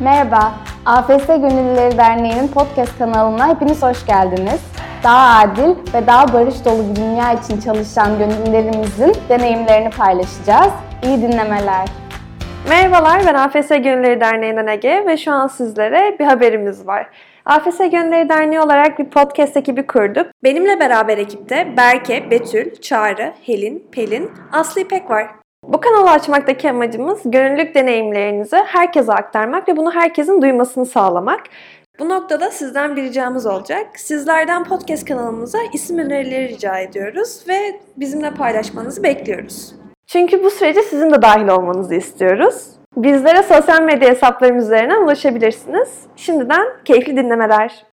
Merhaba, AFS Gönüllüleri Derneği'nin podcast kanalına hepiniz hoş geldiniz. Daha adil ve daha barış dolu bir dünya için çalışan gönüllülerimizin deneyimlerini paylaşacağız. İyi dinlemeler. Merhabalar, ben AFS Gönülleri Derneği'nden Ege ve şu an sizlere bir haberimiz var. AFS Gönülleri Derneği olarak bir podcast ekibi kurduk. Benimle beraber ekipte Berke, Betül, Çağrı, Helin, Pelin, Aslı İpek var. Bu kanalı açmaktaki amacımız gönüllülük deneyimlerinizi herkese aktarmak ve bunu herkesin duymasını sağlamak. Bu noktada sizden bir ricamız olacak. Sizlerden podcast kanalımıza isim önerileri rica ediyoruz ve bizimle paylaşmanızı bekliyoruz. Çünkü bu sürece sizin de dahil olmanızı istiyoruz. Bizlere sosyal medya hesaplarımız üzerinden ulaşabilirsiniz. Şimdiden keyifli dinlemeler.